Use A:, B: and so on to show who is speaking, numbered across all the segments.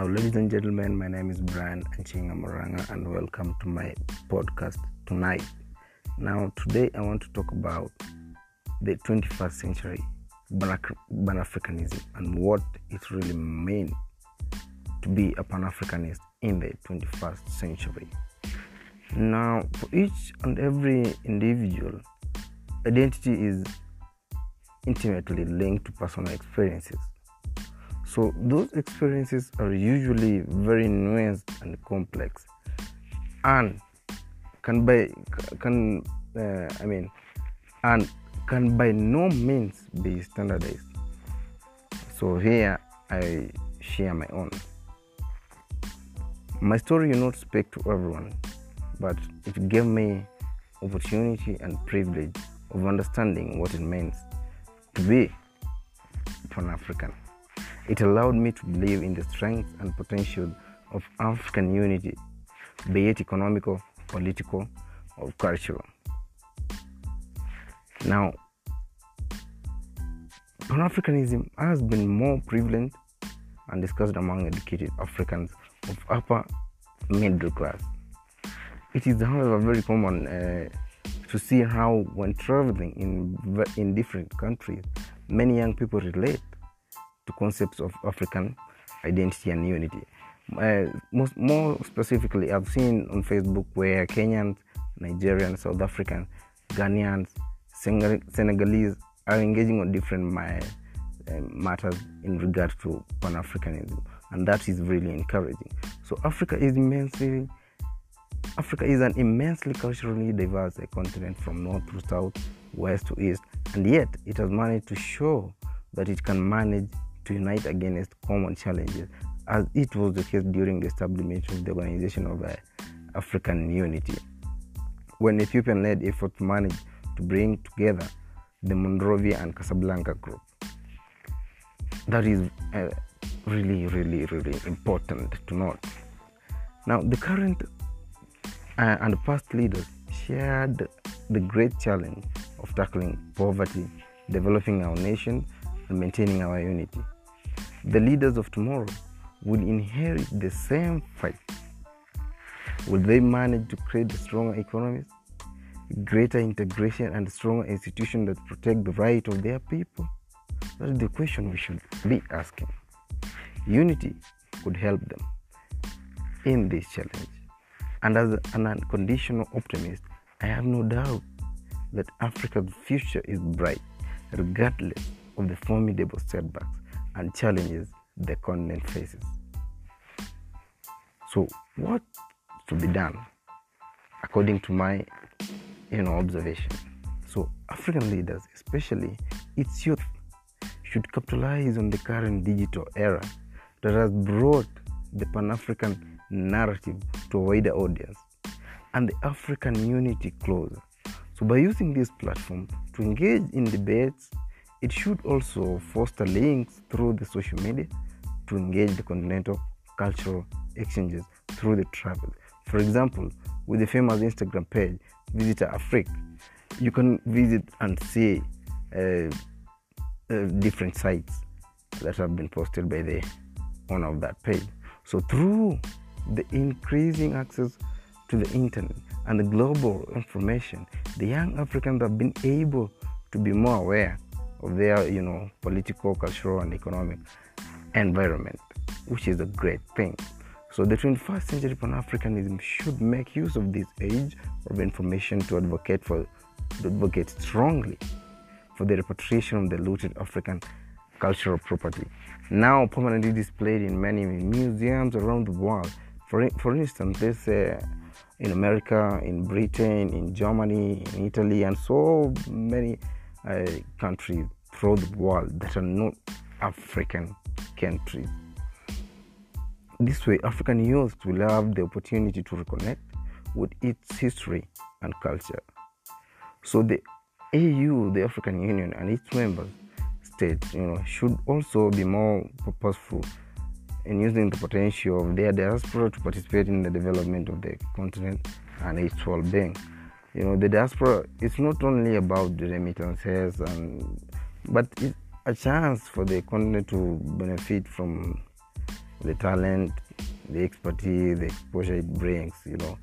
A: Now, ladies and gentlemen, my name is Brian Anchinga Moranga, and welcome to my podcast tonight. Now, today I want to talk about the 21st century Pan Africanism and what it really means to be a Pan Africanist in the 21st century. Now, for each and every individual, identity is intimately linked to personal experiences. So, those experiences are usually very nuanced and complex and can by can uh, I mean and can by no means be standardized. So here I share my own. My story will not speak to everyone, but it gave me opportunity and privilege of understanding what it means to be Pan African. It allowed me to believe in the strength and potential of African unity, be it economical, political, or cultural. Now, Pan Africanism has been more prevalent and discussed among educated Africans of upper middle class. It is, however, very common uh, to see how, when traveling in, in different countries, many young people relate to concepts of African identity and unity. Uh, most, more specifically, I've seen on Facebook where Kenyans, Nigerians, South Africans, Ghanaians, Senegalese are engaging on different uh, matters in regard to Pan Africanism, and that is really encouraging. So, Africa is immensely Africa is an immensely culturally diverse continent from north to south, west to east, and yet it has managed to show that it can manage to unite against common challenges, as it was the case during the establishment of the Organization of uh, African Unity, when Ethiopian led efforts managed to bring together the Monrovia and Casablanca group. That is uh, really, really, really important to note. Now, the current uh, and past leaders shared the great challenge of tackling poverty, developing our nation, and maintaining our unity. The leaders of tomorrow will inherit the same fight. Will they manage to create stronger economies, greater integration, and stronger institutions that protect the right of their people? That is the question we should be asking. Unity could help them in this challenge. And as an unconditional optimist, I have no doubt that Africa's future is bright, regardless of the formidable setbacks and challenges the continent faces. So, what to be done, according to my, you know, observation? So, African leaders, especially its youth, should capitalize on the current digital era that has brought the Pan African narrative to a wider audience and the African unity closer. So, by using this platform to engage in debates, it should also foster links through the social media to engage the continental cultural exchanges through the travel. For example, with the famous Instagram page, Visitor Afrique, you can visit and see uh, uh, different sites that have been posted by the owner of that page. So, through the increasing access to the internet and the global information, the young Africans have been able to be more aware of their, you know, political, cultural, and economic environment, which is a great thing. So the 21st century Pan-Africanism should make use of this age of information to advocate for, to advocate strongly for the repatriation of the looted African cultural property, now permanently displayed in many museums around the world. For, for instance, there's uh, in America, in Britain, in Germany, in Italy, and so many uh, countries throughout the world that are not African countries. This way, African youth will have the opportunity to reconnect with its history and culture. So, the AU, the African Union, and its member states, you know, should also be more purposeful in using the potential of their diaspora to participate in the development of the continent and its well-being. You know, the diaspora it's not only about the remittances, and but it's a chance for the continent to benefit from the talent, the expertise, the exposure it brings, you know,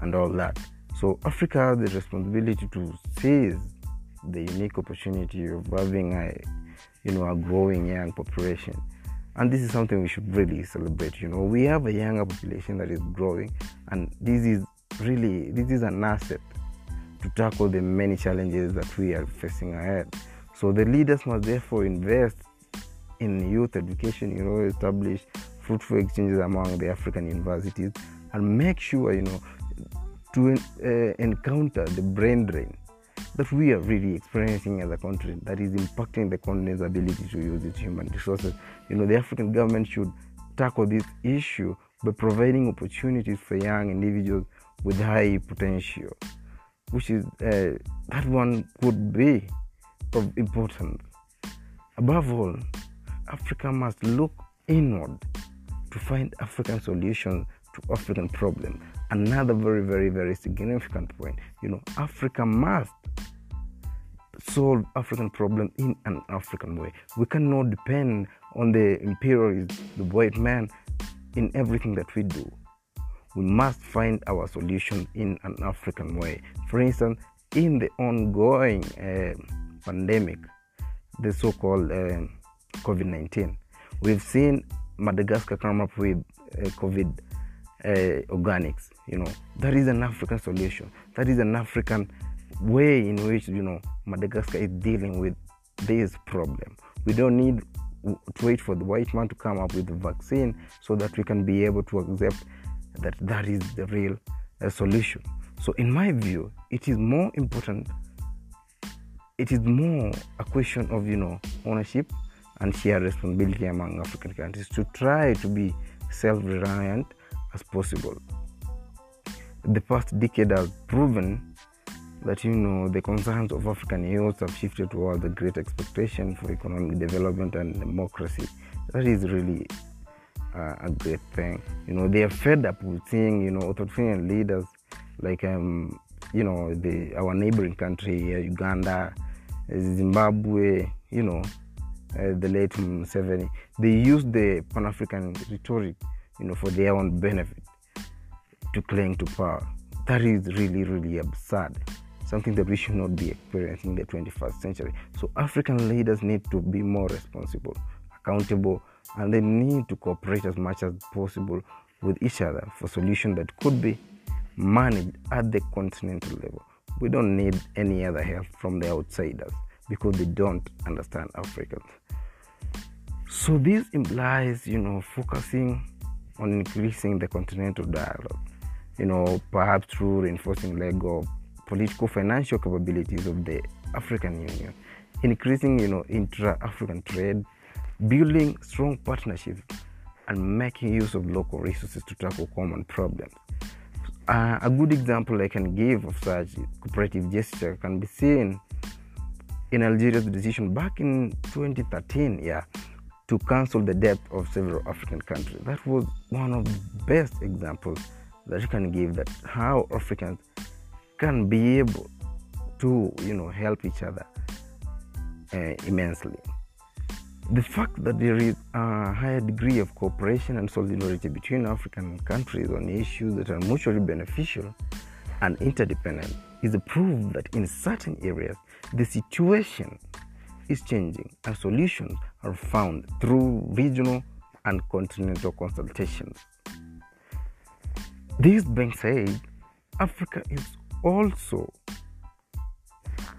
A: and all that. So Africa has the responsibility to seize the unique opportunity of having a, you know, a growing young population. And this is something we should really celebrate. You know, we have a younger population that is growing, and this is really this is an asset to tackle the many challenges that we are facing ahead. So the leaders must therefore invest in youth education, you know, establish fruitful exchanges among the African universities and make sure, you know, to uh, encounter the brain drain that we are really experiencing as a country that is impacting the continent's ability to use its human resources. You know, the African government should tackle this issue by providing opportunities for young individuals with high potential, which is uh, that one could be of importance. Above all, Africa must look inward to find African solutions to African problems. Another very, very, very significant point. You know, Africa must solve African problem in an African way. We cannot depend on the imperialists, the white man, in everything that we do. We must find our solution in an African way. For instance, in the ongoing uh, pandemic, the so-called uh, COVID-19, we've seen Madagascar come up with uh, COVID uh, organics. You know, that is an African solution. That is an African way in which you know Madagascar is dealing with this problem. We don't need to wait for the white man to come up with the vaccine so that we can be able to accept that that is the real uh, solution. So, in my view, it is more important. It is more a question of you know ownership and shared responsibility among African countries to try to be self-reliant as possible. The past decade has proven that you know the concerns of African youth have shifted towards a great expectation for economic development and democracy. That is really uh, a great thing. You know, they are fed up with seeing you know authoritarian leaders like um, you know the our neighboring country uh, Uganda, Zimbabwe, you know. Uh, the late Museveni, they use the Pan African rhetoric, you know, for their own benefit to cling to power. That is really, really absurd something that we should not be experiencing in the 21st century. So African leaders need to be more responsible, accountable, and they need to cooperate as much as possible with each other for solutions that could be managed at the continental level. We don't need any other help from the outsiders because they don't understand Africans. So this implies, you know, focusing on increasing the continental dialogue, you know, perhaps through reinforcing legal political financial capabilities of the African Union, increasing you know intra-African trade, building strong partnerships, and making use of local resources to tackle common problems. Uh, a good example I can give of such cooperative gesture can be seen in Algeria's decision back in 2013, yeah, to cancel the debt of several African countries. That was one of the best examples that you can give that how Africans can be able to you know help each other uh, immensely the fact that there is a higher degree of cooperation and solidarity between african countries on issues that are mutually beneficial and interdependent is a proof that in certain areas the situation is changing and solutions are found through regional and continental consultations. This being said africa is also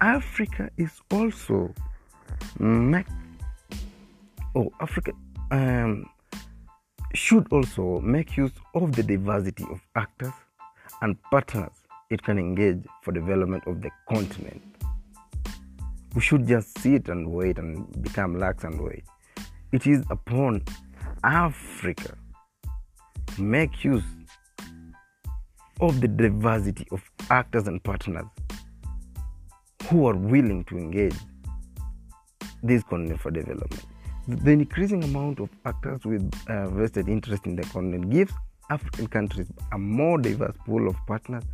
A: Africa is also oh Africa um, should also make use of the diversity of actors and partners it can engage for development of the continent. We should just sit and wait and become lax and wait. It is upon Africa to make use of the diversity of actors and partners who are willing to engage this continent for development. The increasing amount of actors with uh, vested interest in the continent gives African countries a more diverse pool of partners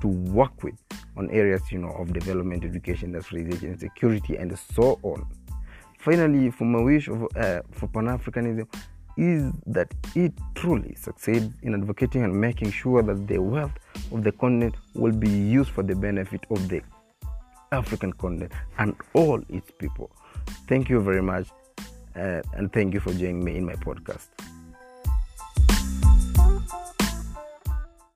A: to work with on areas you know of development, education, industrialization, security, and so on. Finally, for my wish of, uh, for Pan Africanism is that it truly succeeds in advocating and making sure that the wealth of the continent will be used for the benefit of the African continent and all its people. Thank you very much uh, and thank you for joining me in my podcast.